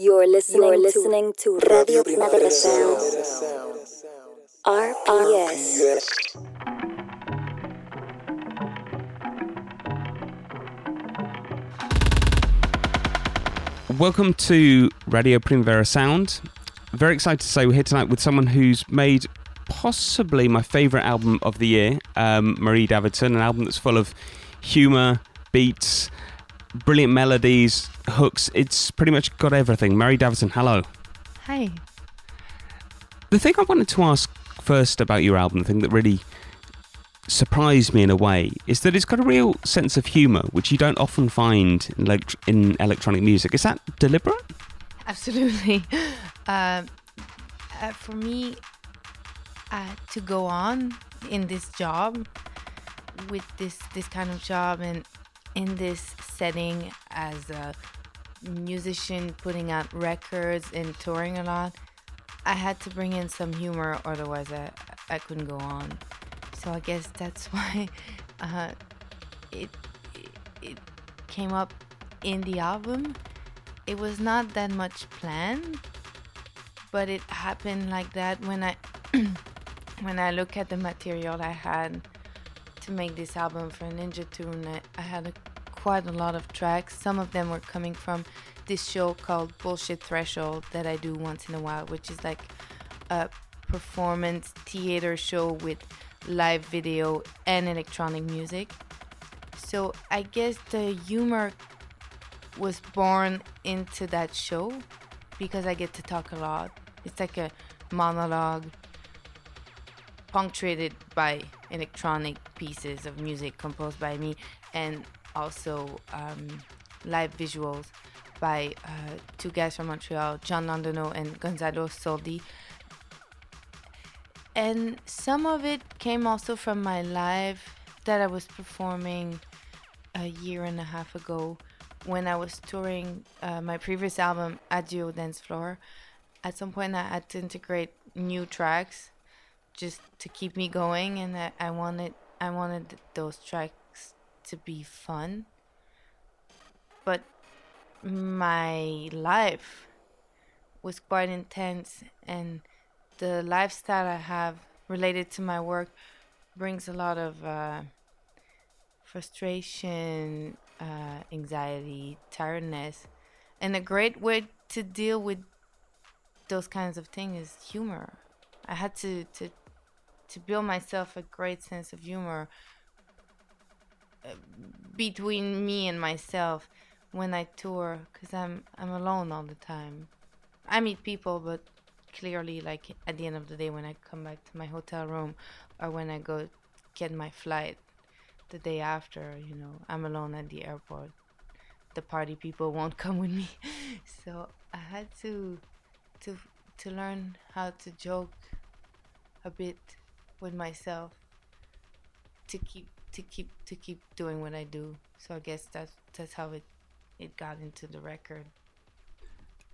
You're listening, You're listening to, to Radio Primavera Sound. RPS. Welcome to Radio Primavera Sound. Very excited to say we're here tonight with someone who's made possibly my favourite album of the year, um, Marie Davidson, an album that's full of humour, beats, brilliant melodies, hooks. It's pretty much got everything. Marie Davidson, hello. Hi. The thing I wanted to ask first about your album, the thing that really surprised me in a way, is that it's got a real sense of humour, which you don't often find in, elect- in electronic music. Is that deliberate? Absolutely. Uh, uh, for me, uh, to go on in this job, with this this kind of job, and in this setting as a musician putting out records and touring a lot, I had to bring in some humor, otherwise I, I couldn't go on. So I guess that's why uh, it, it, came up in the album. It was not that much planned, but it happened like that when I when I look at the material I had to make this album for Ninja Tune. I, I had a quite a lot of tracks. Some of them were coming from this show called Bullshit Threshold that I do once in a while, which is like a performance theater show with live video and electronic music. So I guess the humor was born into that show because I get to talk a lot. It's like a monologue punctuated by electronic pieces of music composed by me and also um, live visuals by uh, two guys from Montreal, John Londonot and Gonzalo Soldi. And some of it came also from my live that I was performing a year and a half ago when I was touring uh, my previous album, Adieu Dance Floor. At some point, I had to integrate new tracks just to keep me going, and I, I wanted I wanted those tracks to be fun. But my life was quite intense, and the lifestyle I have related to my work brings a lot of uh, frustration, uh, anxiety, tiredness. And a great way to deal with those kinds of things is humor. I had to, to, to build myself a great sense of humor between me and myself when I tour because I'm I'm alone all the time. I meet people, but clearly, like at the end of the day, when I come back to my hotel room or when I go get my flight the day after, you know, I'm alone at the airport. The party people won't come with me, so I had to to to learn how to joke a bit with myself to keep to keep to keep doing what I do. So I guess that's that's how it it got into the record.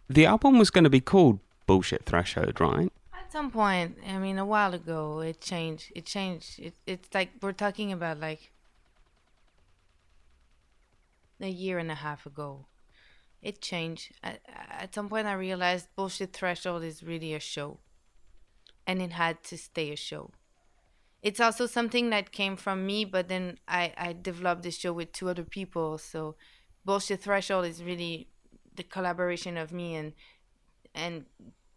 The album was going to be called Bullshit Threshold, right? At some point, I mean, a while ago, it changed. It changed. It, it's like we're talking about like a year and a half ago. It changed. At, at some point, I realized Bullshit Threshold is really a show, and it had to stay a show it's also something that came from me but then i i developed this show with two other people. So bullshit threshold is really the collaboration of me and and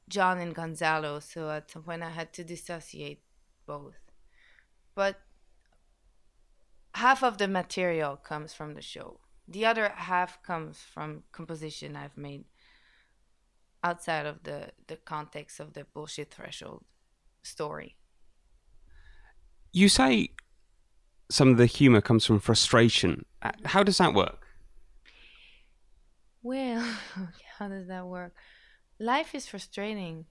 john and gonzalo. So at some point i had to dissociate both. But half of the material comes from the show. The other half comes from composition i've made outside of the the context of the bullshit threshold story you say some of the humor comes from frustration. Uh, how does that work? Well, how does that work? Life is frustrating,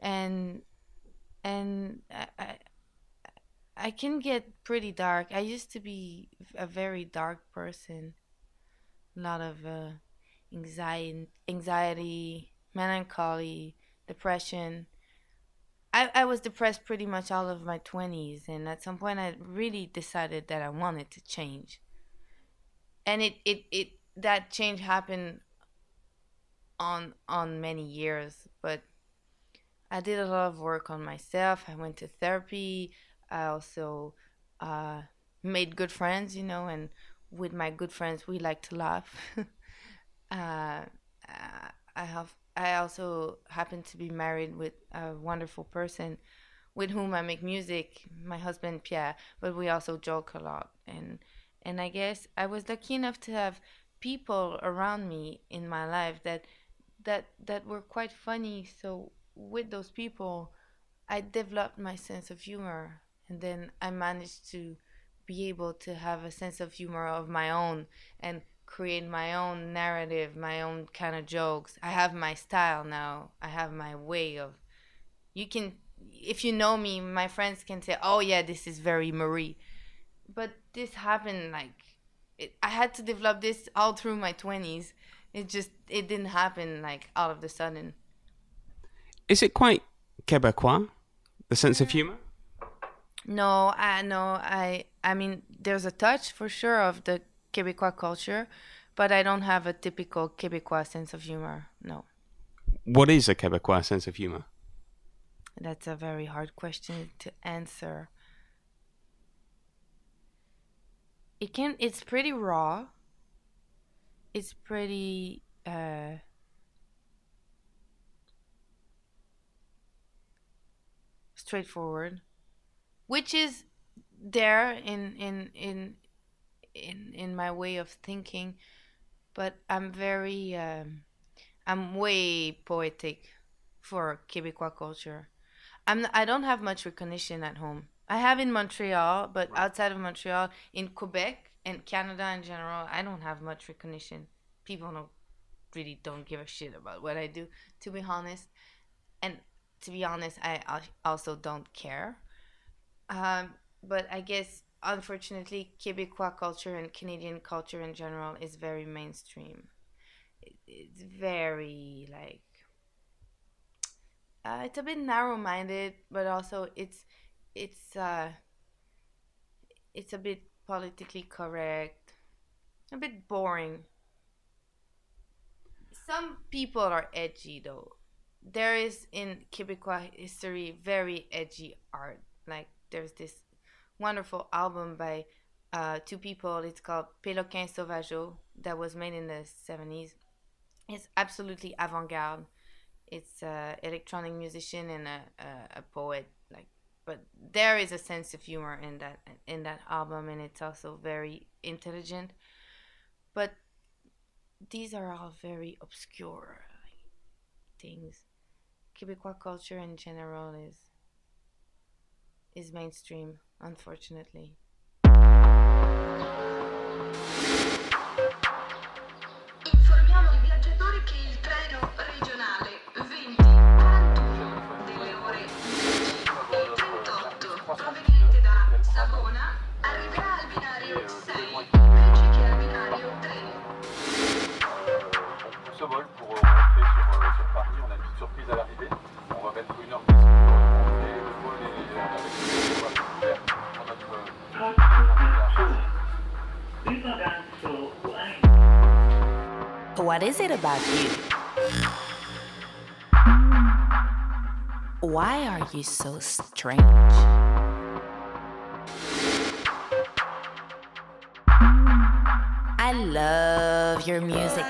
and and I, I, I can get pretty dark. I used to be a very dark person. A lot of uh, anxiety, anxiety, melancholy, depression. I, I was depressed pretty much all of my 20s and at some point i really decided that i wanted to change and it, it, it that change happened on on many years, but I did a lot of work on myself. I went to therapy. I also uh, made good friends, you know, and with my good friends, we like to laugh. uh, I have. I also happen to be married with a wonderful person with whom I make music, my husband Pierre, but we also joke a lot and and I guess I was lucky enough to have people around me in my life that that that were quite funny. So with those people, I developed my sense of humor, and then I managed to be able to have a sense of humor of my own and create my own narrative, my own kind of jokes. I have my style now. I have my way of. You can, if you know me, my friends can say, "Oh yeah, this is very Marie," but this happened like it, I had to develop this all through my twenties. It just it didn't happen like all of the sudden. Is it quite Quebecois, the sense of mm. humor? No, I no, I I mean there's a touch for sure of the Quebecois culture, but I don't have a typical Quebecois sense of humor. No. What is a Quebecois sense of humor? That's a very hard question to answer. It can it's pretty raw. It's pretty uh straightforward which is there in in in in in my way of thinking but i'm very um, i'm way poetic for quebecois culture. I'm i don't have much recognition at home. I have in montreal but outside of montreal in quebec and canada in general i don't have much recognition. People don't really don't give a shit about what i do to be honest. And to be honest i also don't care. Um, but i guess unfortunately, Quebecois culture and Canadian culture in general is very mainstream. It's very like uh, it's a bit narrow-minded, but also it's it's uh, it's a bit politically correct, a bit boring. Some people are edgy though. There is in Quebecois history very edgy art. Like there's this wonderful album by uh, two people. It's called Péloquin Sauvageau that was made in the 70s. It's absolutely avant-garde. It's an electronic musician and a, a, a, poet. Like, but there is a sense of humor in that in that album, and it's also very intelligent. But these are all very obscure things. Quebecois culture in general is is mainstream unfortunately. What is it about you? Why are you so strange? I love your music.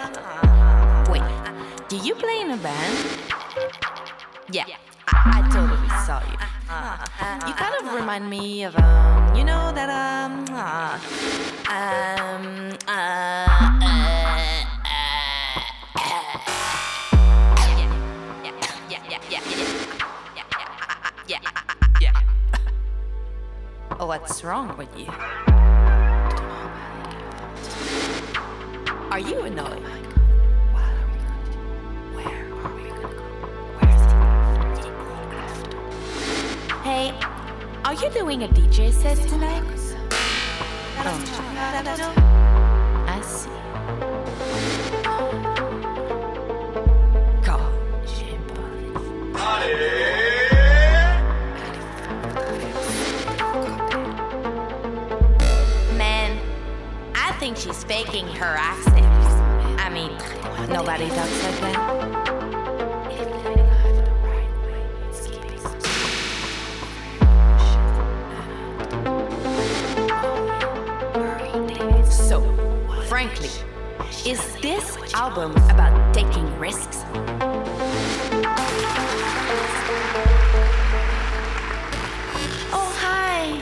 Wait, do you play in a band? Yeah, I, I totally saw you. You kind of remind me of um, you know that um, uh, What's wrong with you? Are you annoyed? Hey, are you doing a DJ set tonight? Oh, she's faking her accent. I mean, nobody talks like that. So, frankly, is this album about taking risks? Oh, hi.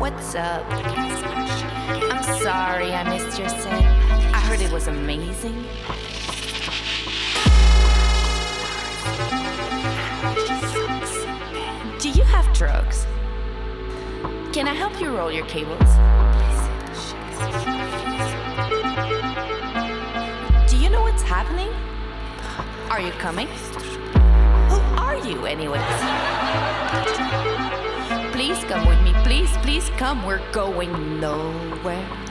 What's up? I'm sorry I missed your set. I heard it was amazing. Do you have drugs? Can I help you roll your cables? Do you know what's happening? Are you coming? Who are you, anyways? Please come with me. Please, please come. We're going nowhere.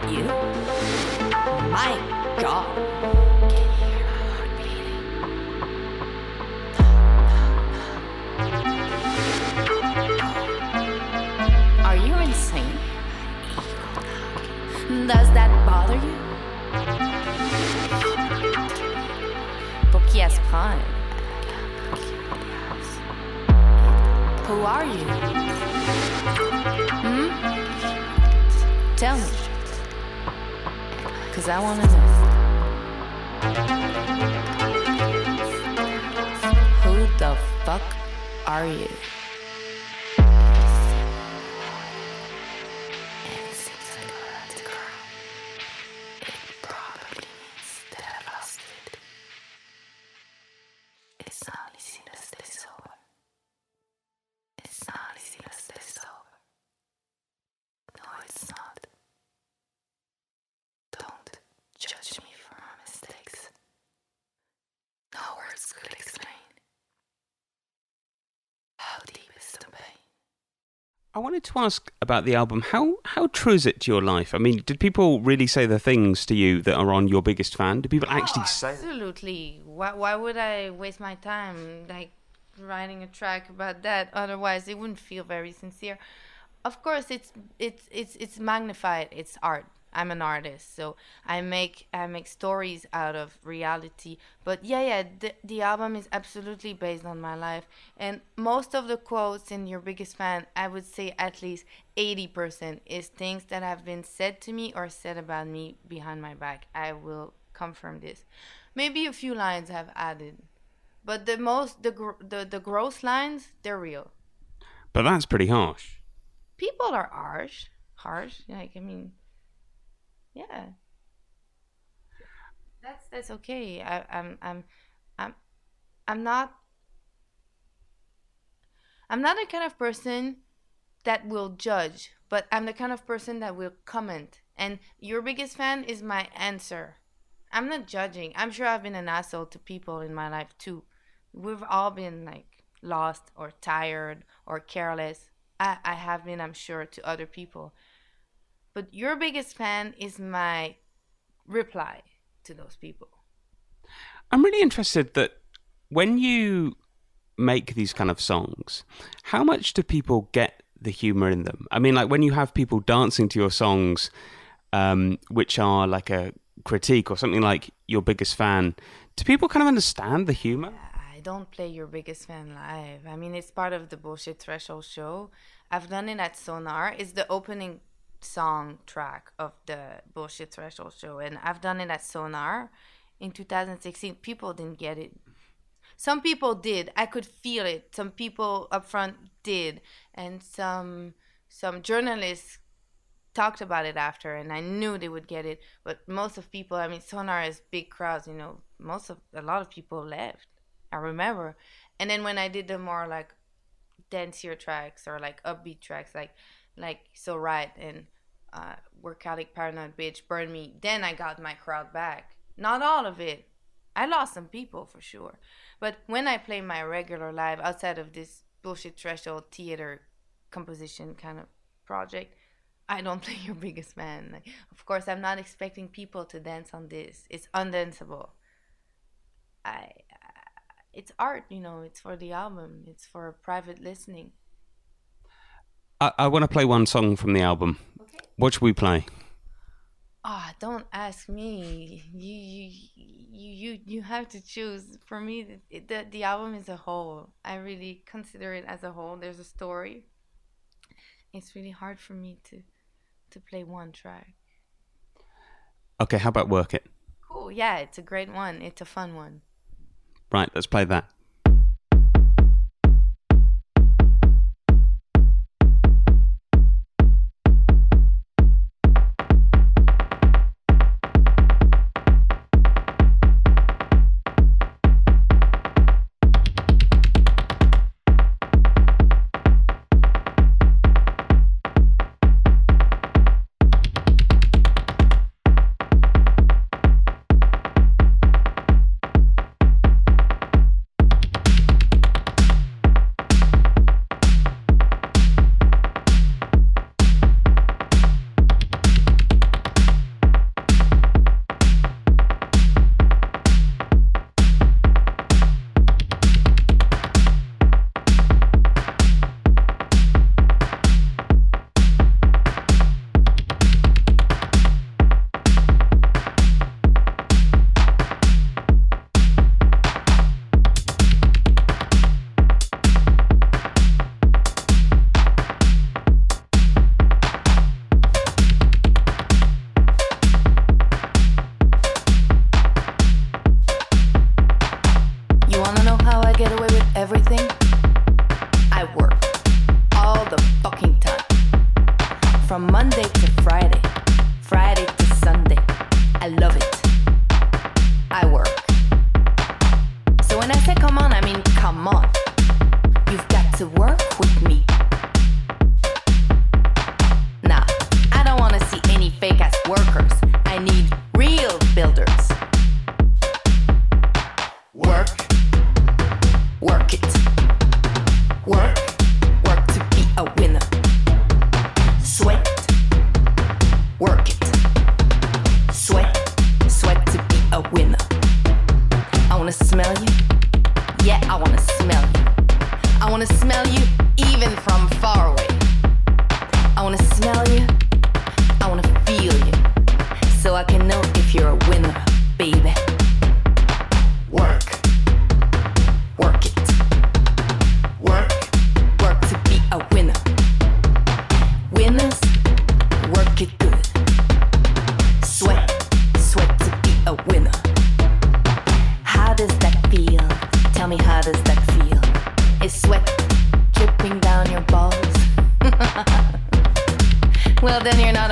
With you? Who the fuck are you? It's not easy to stay sober. No, it's not. Don't judge me for my mistakes. No words could explain how deep is the pain. I wanted to ask about the album. How how true is it to your life? I mean, did people really say the things to you that are on your biggest fan? Did people oh, actually say? Absolutely. Why, why would I waste my time like writing a track about that? Otherwise, it wouldn't feel very sincere. Of course, it's it's it's it's magnified. It's art. I'm an artist, so I make I make stories out of reality. But yeah, yeah, the the album is absolutely based on my life, and most of the quotes in Your Biggest Fan, I would say at least eighty percent is things that have been said to me or said about me behind my back. I will confirm this. Maybe a few lines have added, but the most the gr- the the gross lines they're real. But that's pretty harsh. People are harsh, harsh. Like I mean, yeah. That's that's okay. I, I'm I'm I'm I'm not I'm not the kind of person that will judge, but I'm the kind of person that will comment. And your biggest fan is my answer. I'm not judging. I'm sure I've been an asshole to people in my life too. We've all been like lost or tired or careless. I, I have been, I'm sure, to other people. But your biggest fan is my reply to those people. I'm really interested that when you make these kind of songs, how much do people get the humor in them? I mean, like when you have people dancing to your songs, um, which are like a critique or something like your biggest fan, do people kind of understand the humor? I don't play your biggest fan live. I mean, it's part of the bullshit threshold show. I've done it at Sonar. It's the opening song track of the bullshit threshold show, and I've done it at Sonar in 2016. People didn't get it. Some people did. I could feel it. Some people up front did, and some some journalists talked about it after, and I knew they would get it. But most of people, I mean, Sonar is big crowds. You know, most of a lot of people left. I remember, and then when I did the more like dancier tracks or like upbeat tracks, like like so right and uh, workaholic paranoid bitch Burn me. Then I got my crowd back. Not all of it. I lost some people for sure. But when I play my regular live outside of this bullshit threshold theater composition kind of project, I don't play your biggest man. Like, of course, I'm not expecting people to dance on this. It's undanceable. I, I, it's art, you know. It's for the album. It's for private listening. I, I want to play one song from the album. Okay. What should we play? Ah, oh, don't ask me. You you you you have to choose. For me, the, the the album is a whole. I really consider it as a whole. There's a story. It's really hard for me to to play one track. Okay, how about work it? Cool. Yeah, it's a great one. It's a fun one. Right, let's play that.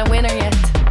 a winner yet.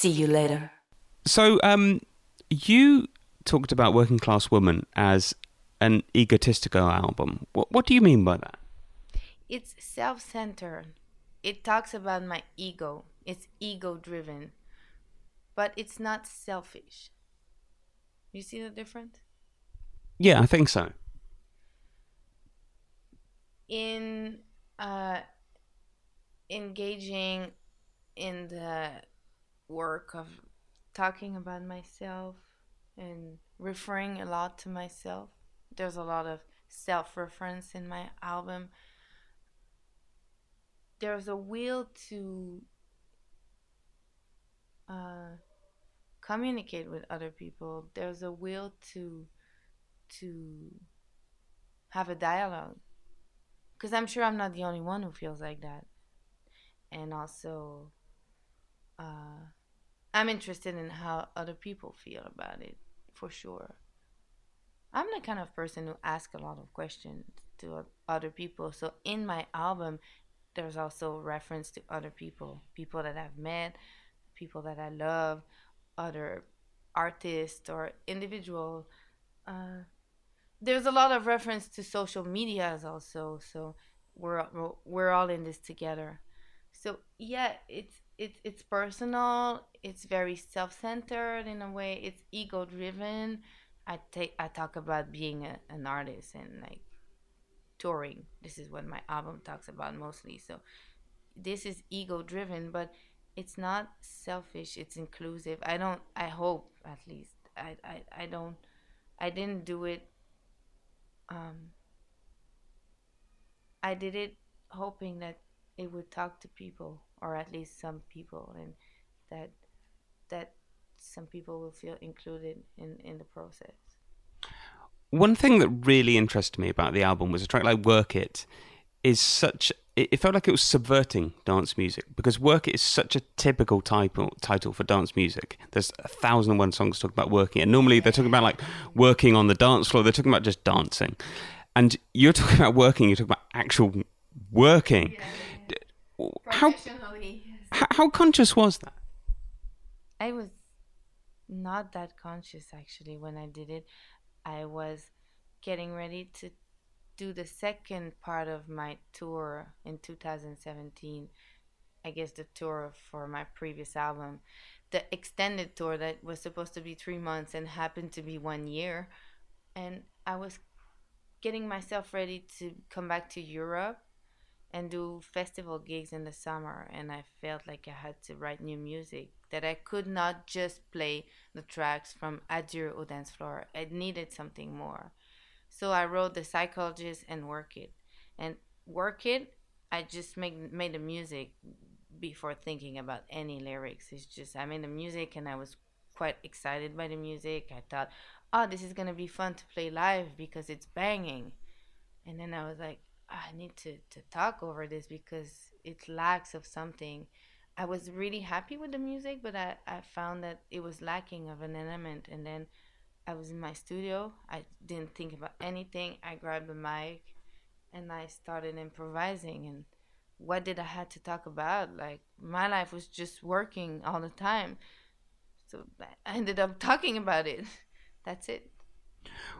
See you later. So, um, you talked about Working Class Woman as an egotistical album. What, what do you mean by that? It's self centered. It talks about my ego. It's ego driven. But it's not selfish. You see the difference? Yeah, I think so. In uh, engaging in the work of talking about myself and referring a lot to myself. There's a lot of self reference in my album. There's a will to uh, communicate with other people. There's a will to to have a dialogue because I'm sure I'm not the only one who feels like that. And also, uh, I'm interested in how other people feel about it, for sure. I'm the kind of person who asks a lot of questions to other people. So in my album, there's also reference to other people, people that I've met, people that I love, other artists or individual. Uh, there's a lot of reference to social medias also so we're we're all in this together so yeah it's it's it's personal it's very self-centered in a way it's ego driven i take i talk about being a, an artist and like touring. This is what my album talks about mostly. So this is ego driven but it's not selfish it's inclusive. I don't i hope at least i i, I don't i didn't do it um, I did it hoping that it would talk to people, or at least some people, and that that some people will feel included in in the process. One thing that really interested me about the album was a track like "Work It" is such. It it felt like it was subverting dance music because "Work It" is such a typical title title for dance music. There's a thousand and one songs talking about working, and normally they're talking about like working on the dance floor. They're talking about just dancing, and you're talking about working. You're talking about actual working. D- How Professionally, how conscious was that? I was not that conscious actually when I did it. I was getting ready to do the second part of my tour in 2017. I guess the tour for my previous album, the extended tour that was supposed to be three months and happened to be one year. And I was getting myself ready to come back to Europe and do festival gigs in the summer and I felt like I had to write new music that I could not just play the tracks from Adieu au dance floor. I needed something more. So I wrote The Psychologist and Work It. And Work It, I just make, made the music before thinking about any lyrics. It's just I made the music and I was quite excited by the music. I thought, oh, this is gonna be fun to play live because it's banging. And then I was like, "Ah, I need to, to talk over this because it lacks of something. I was really happy with the music, but I, I found that it was lacking of an element. And then I was in my studio. I didn't think about anything. I grabbed the mic and I started improvising. And what did I had to talk about? Like my life was just working all the time. So I ended up talking about it. That's it.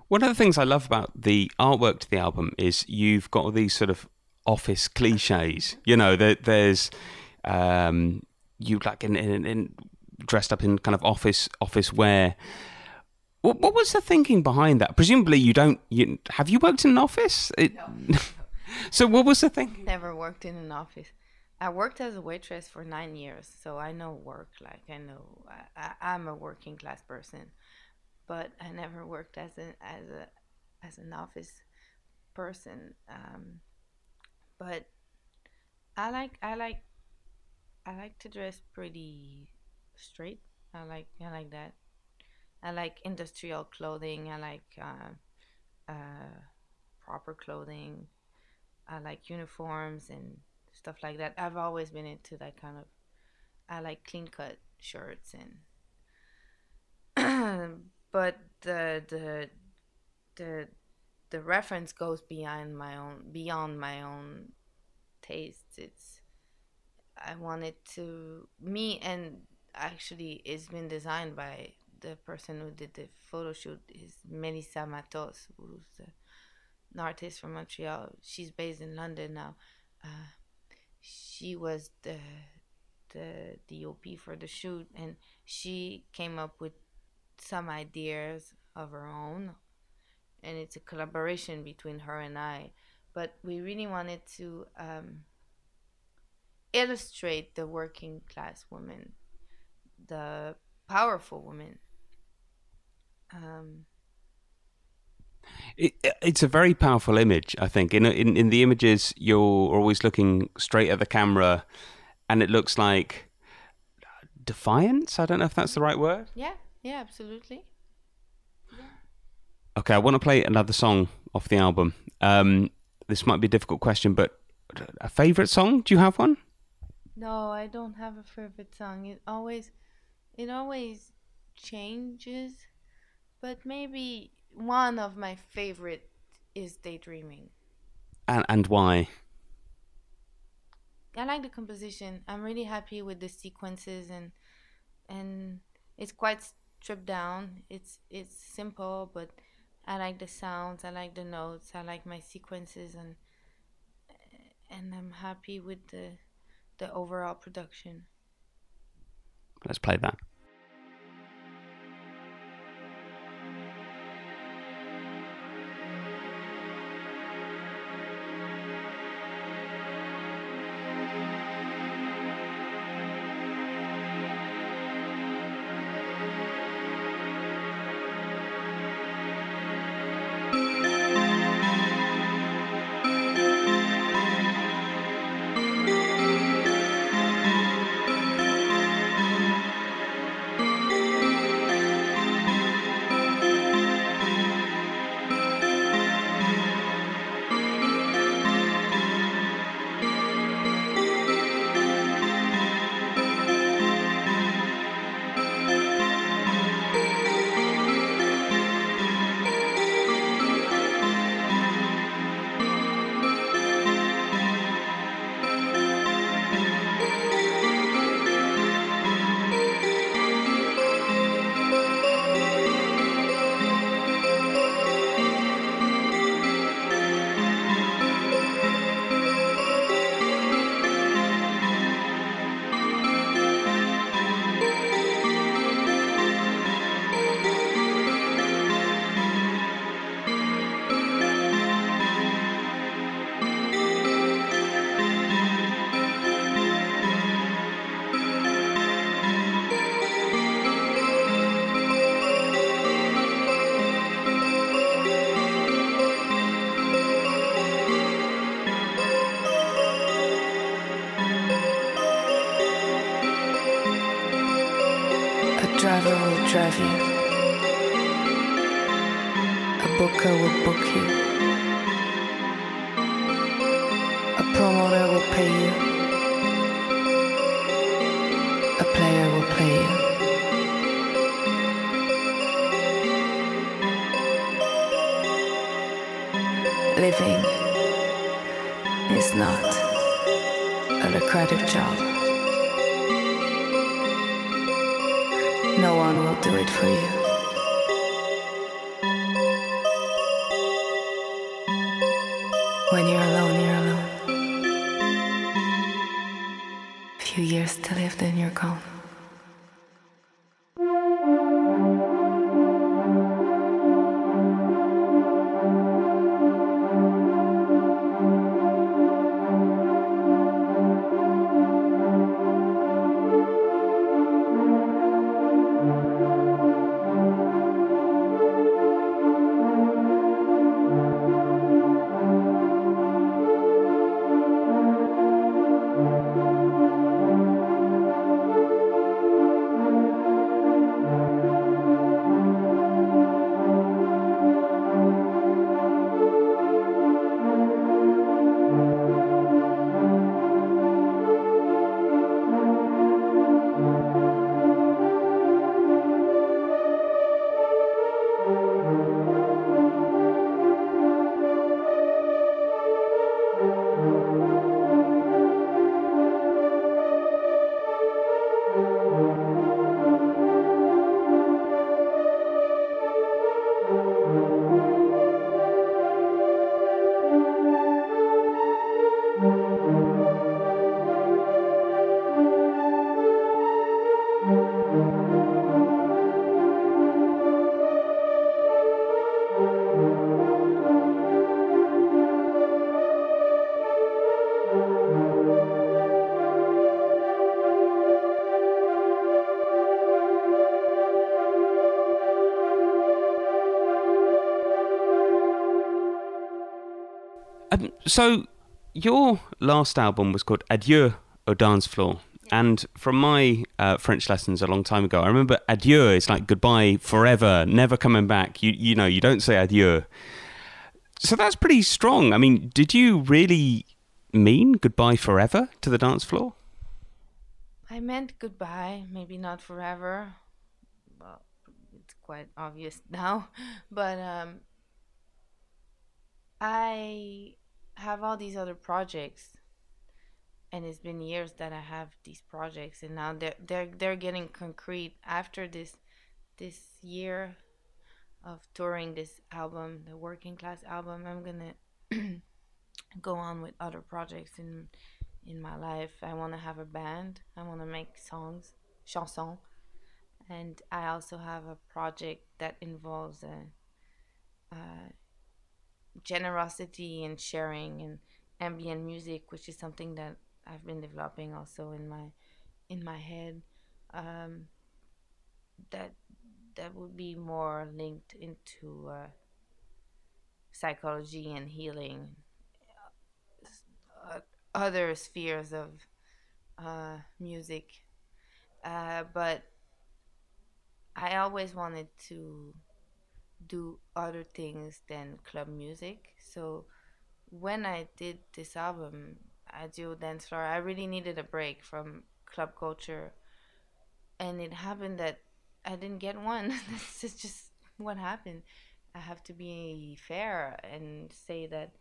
One of the things I love about the artwork to the album is you've got all these sort of office cliches. You know, there, there's um, you like in, in, in dressed up in kind of office office wear. What, what was the thinking behind that? Presumably, you don't. You, have you worked in an office? It, so, what was the thing? Never worked in an office. I worked as a waitress for nine years, so I know work. Like I know, I, I'm a working class person, but I never worked as an as a as an office person. Um, but I like I like I like to dress pretty straight. I like I like that. I like industrial clothing. I like uh, uh, proper clothing. I like uniforms and stuff like that. I've always been into that kind of. I like clean cut shirts and. but the the the the reference goes beyond my own beyond my own tastes. It's I wanted to me and actually it's been designed by the person who did the photo shoot is Melissa Matos, who's an artist from Montreal. She's based in London now, uh, she was the the DOP for the shoot, and she came up with some ideas of her own, and it's a collaboration between her and I. But we really wanted to um, illustrate the working class woman, the powerful woman. Um, It, it's a very powerful image, I think. In, in in the images, you're always looking straight at the camera, and it looks like defiance. I don't know if that's the right word. yeah, yeah, absolutely. Okay, I want to play another song off the album. Um, this might be a difficult question, but a favorite song? Do you have one? No, I don't have a favorite song. It always, it always changes, but maybe one of my favorite is Daydreaming. And and why? I like the composition. I'm really happy with the sequences and and it's quite stripped down. It's it's simple, but I like the sounds. I like the notes. I like my sequences and and I'm happy with the the overall production. Let's play that. Um, so, your last album was called Adieu au Dance Floor. And from my uh, French lessons a long time ago, I remember adieu is like goodbye forever, never coming back. You you know you don't say adieu. So that's pretty strong. I mean, did you really mean goodbye forever to the dance floor? I meant goodbye, maybe not forever. Well, it's quite obvious now, but um, I have all these other projects, and it's been years that I have these projects, and now they're they're they're getting concrete after this this year of touring this album, the working class album. I'm gonna go on with other projects in in my life. I want to have a band. I want to make songs, chansons, and I also have a project that involves a, uh, generosity and sharing and ambient music, which is something that I've been developing also in my in my head. Um, that that would be more linked into uh, psychology and healing uh, other spheres of uh, music. Uh, but I always wanted to do other things than club music. So when I did this album, Adieu Dance Floor, I really needed a break from club culture. And it happened that I didn't get one. this is just what happened. I have to be fair and say that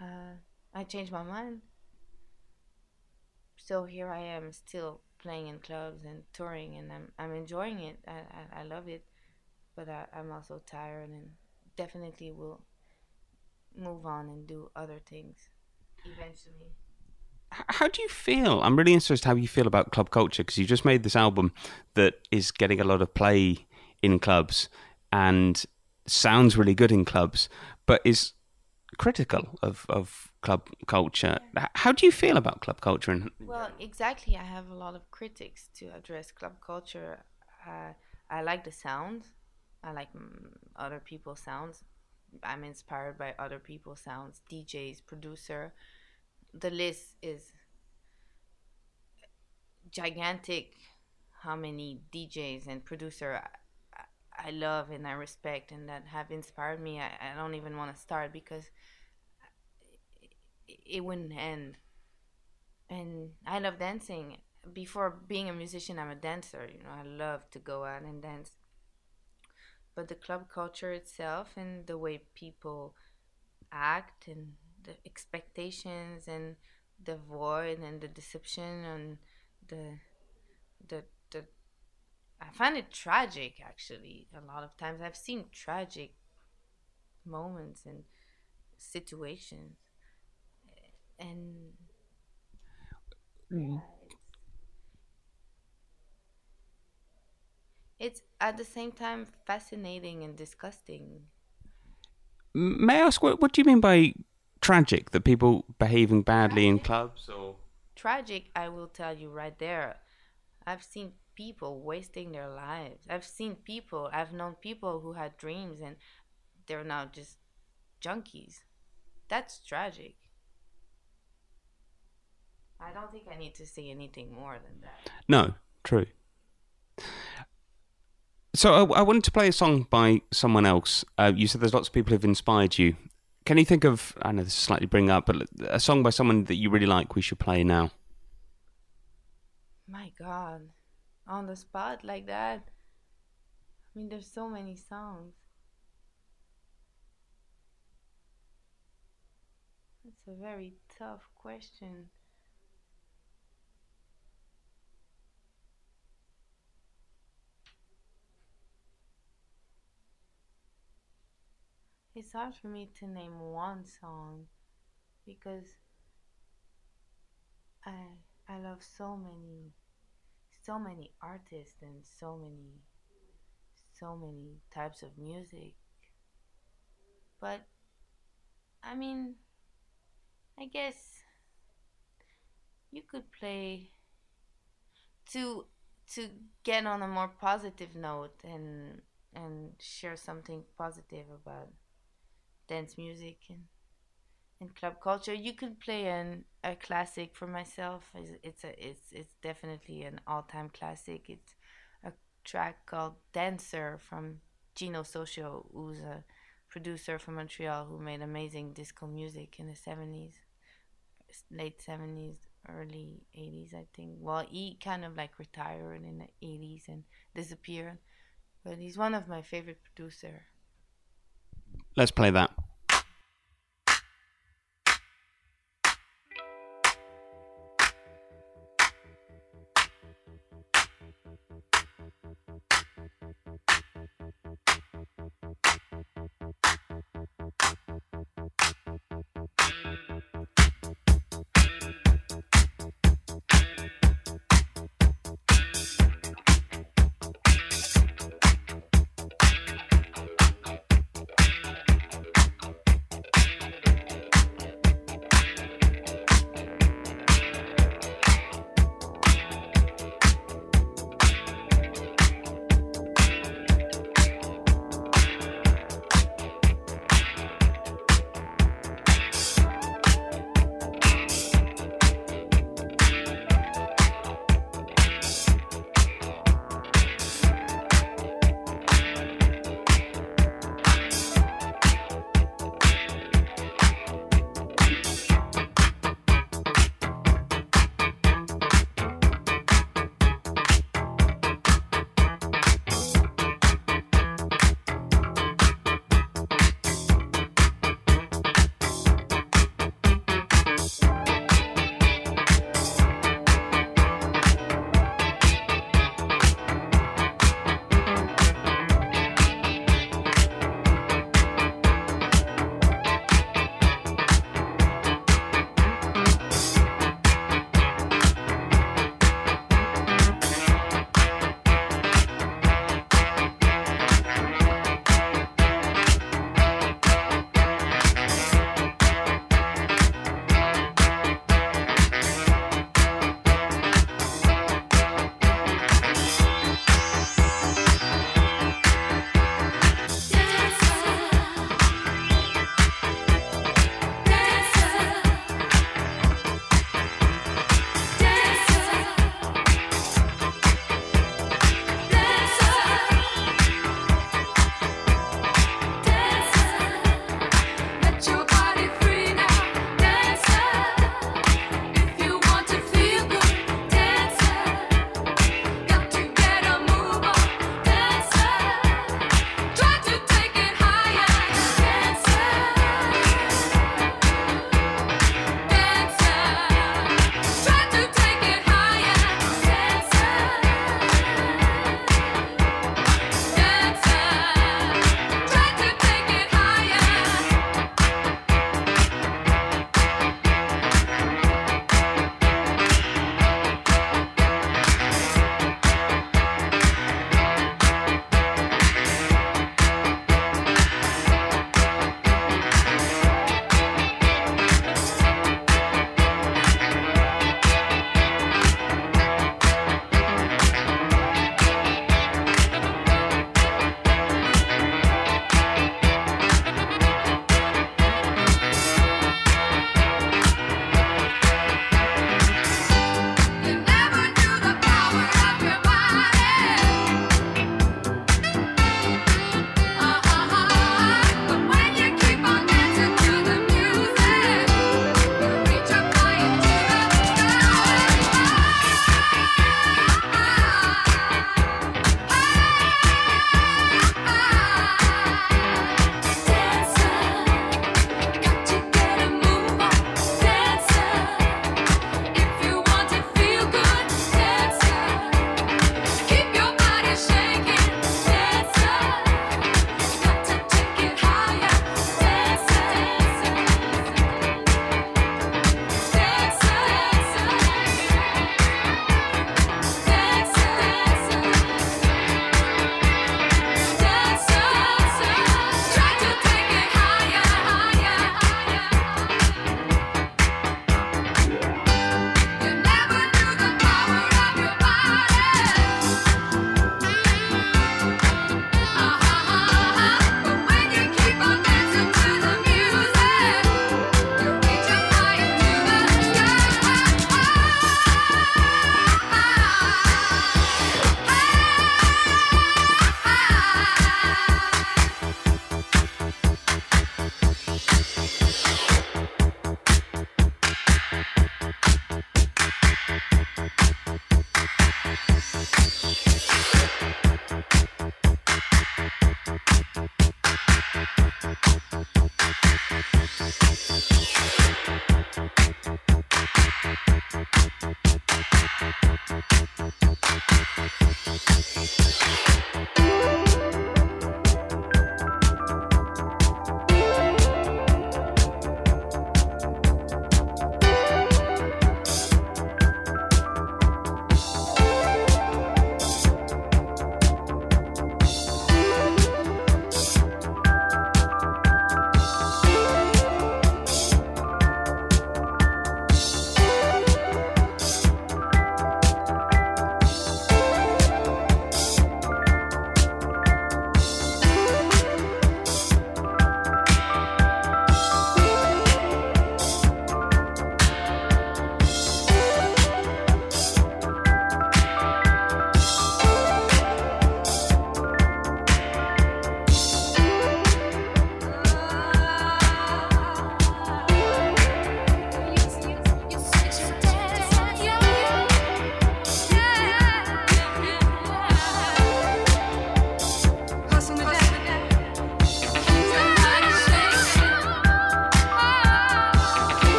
uh, I changed my mind so here I am still playing in clubs and touring, and I'm I'm enjoying it. I I, I love it, but I, I'm also tired, and definitely will move on and do other things eventually. How do you feel? I'm really interested how you feel about club culture because you just made this album that is getting a lot of play in clubs and sounds really good in clubs, but is critical of, of club culture. How do you feel about club culture? And Well, exactly. I have a lot of critics to address club culture. Uh, I like the sound. I like mm, other people's sounds. I'm inspired by other people's sounds. DJs, producer. The list is gigantic. How many DJs and producer I, love and I respect and that have inspired me. I, I don't even want to start because it wouldn't end and I love dancing. Before being a musician, I'm a dancer. You know, I love to go out and dance. But the club culture itself and the way people act and the expectations and the void and the deception and the the the I find it tragic actually. A lot of times I've seen tragic moments and situations. And mm. It's at the same time fascinating and disgusting. May I ask, what, what do you mean by tragic? That people behaving badly in clubs or. Tragic, I will tell you right there. I've seen people wasting their lives. I've seen people, I've known people who had dreams and they're now just junkies. That's tragic. I don't think I need to say anything more than that. No, true. So I, I wanted to play a song by someone else. Uh, you said there's lots of people who've inspired you. Can you think of? I know this is slightly bring up, but a song by someone that you really like. We should play now. My God, on the spot like that. I mean, there's so many songs. That's a very tough question. It's hard for me to name one song because I I love so many so many artists and so many so many types of music. But I mean I guess you could play to to get on a more positive note and and share something positive about dance music and in club culture. You could play an a classic for myself. It's it's a it's it's definitely an all time classic. It's a track called Dancer from Gino Soccio, who's a producer from Montreal who made amazing disco music in the seventies, late seventies, early eighties, I think. Well, he kind of like retired in the eighties and disappeared, but he's one of my favorite producer. Let's play that.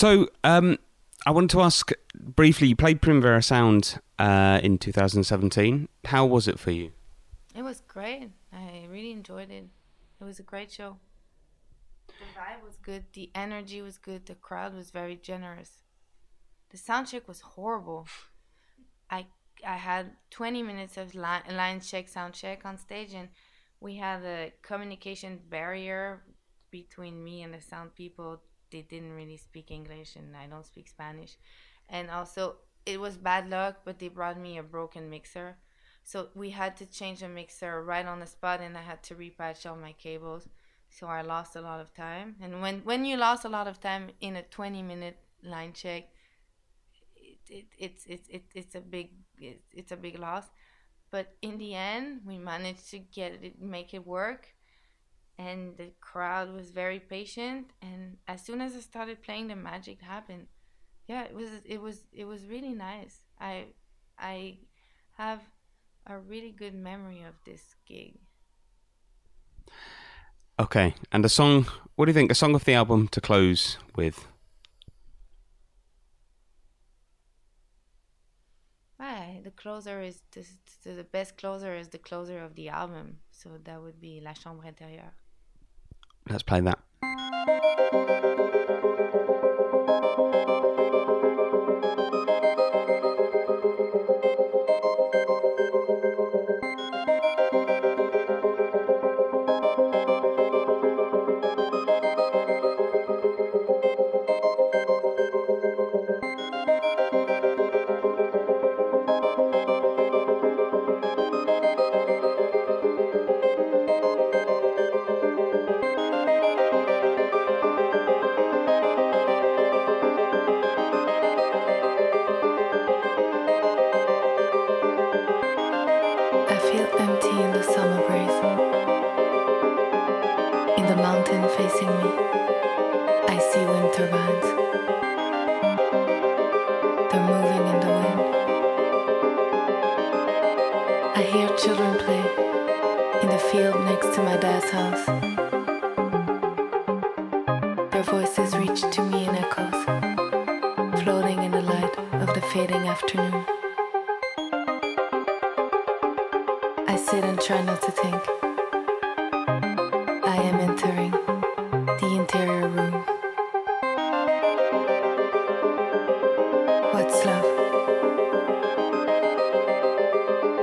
So, um, I wanted to ask briefly. You played Primavera Sound uh, in 2017. How was it for you? It was great. I really enjoyed it. It was a great show. The vibe was good. The energy was good. The crowd was very generous. The sound check was horrible. I I had 20 minutes of line, line check, sound check on stage, and we had a communication barrier between me and the sound people. They didn't really speak English, and I don't speak Spanish. And also, it was bad luck, but they brought me a broken mixer. So we had to change the mixer right on the spot, and I had to repatch all my cables. So I lost a lot of time. And when, when you lost a lot of time in a 20 minute line check, it, it, it's, it's, it, it's a big it's, it's a big loss. But in the end, we managed to get it, make it work, and the crowd was very patient. And as soon as I started playing, the magic happened. Yeah, it was it was it was really nice. I I have a really good memory of this gig. Okay, and a song. What do you think? A song of the album to close with? Right, the closer is the, the best closer is the closer of the album, so that would be La Chambre Intérieure. Let's play that.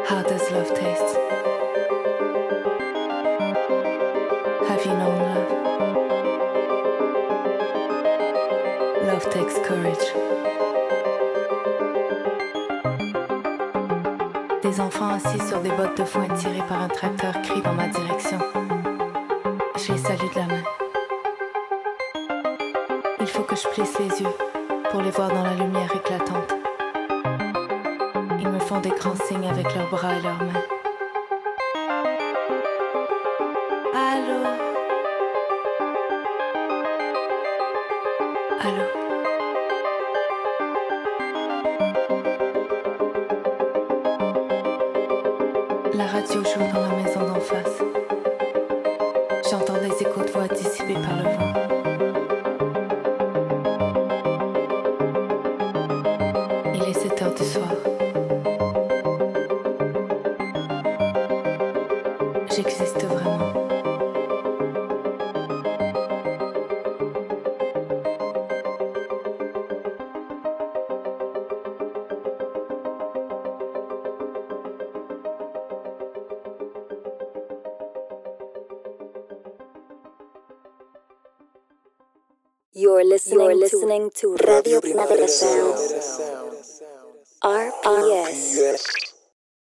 How does love taste? Have you known love? Love takes courage. Des enfants assis sur des bottes de foin tirées par un tracteur crient dans ma direction. Je les salue de la main. Il faut que je plisse les yeux pour les voir dans la lumière éclatante. Font des grands signes avec leurs bras et leurs mains. Listening to Radio Primavera Sound.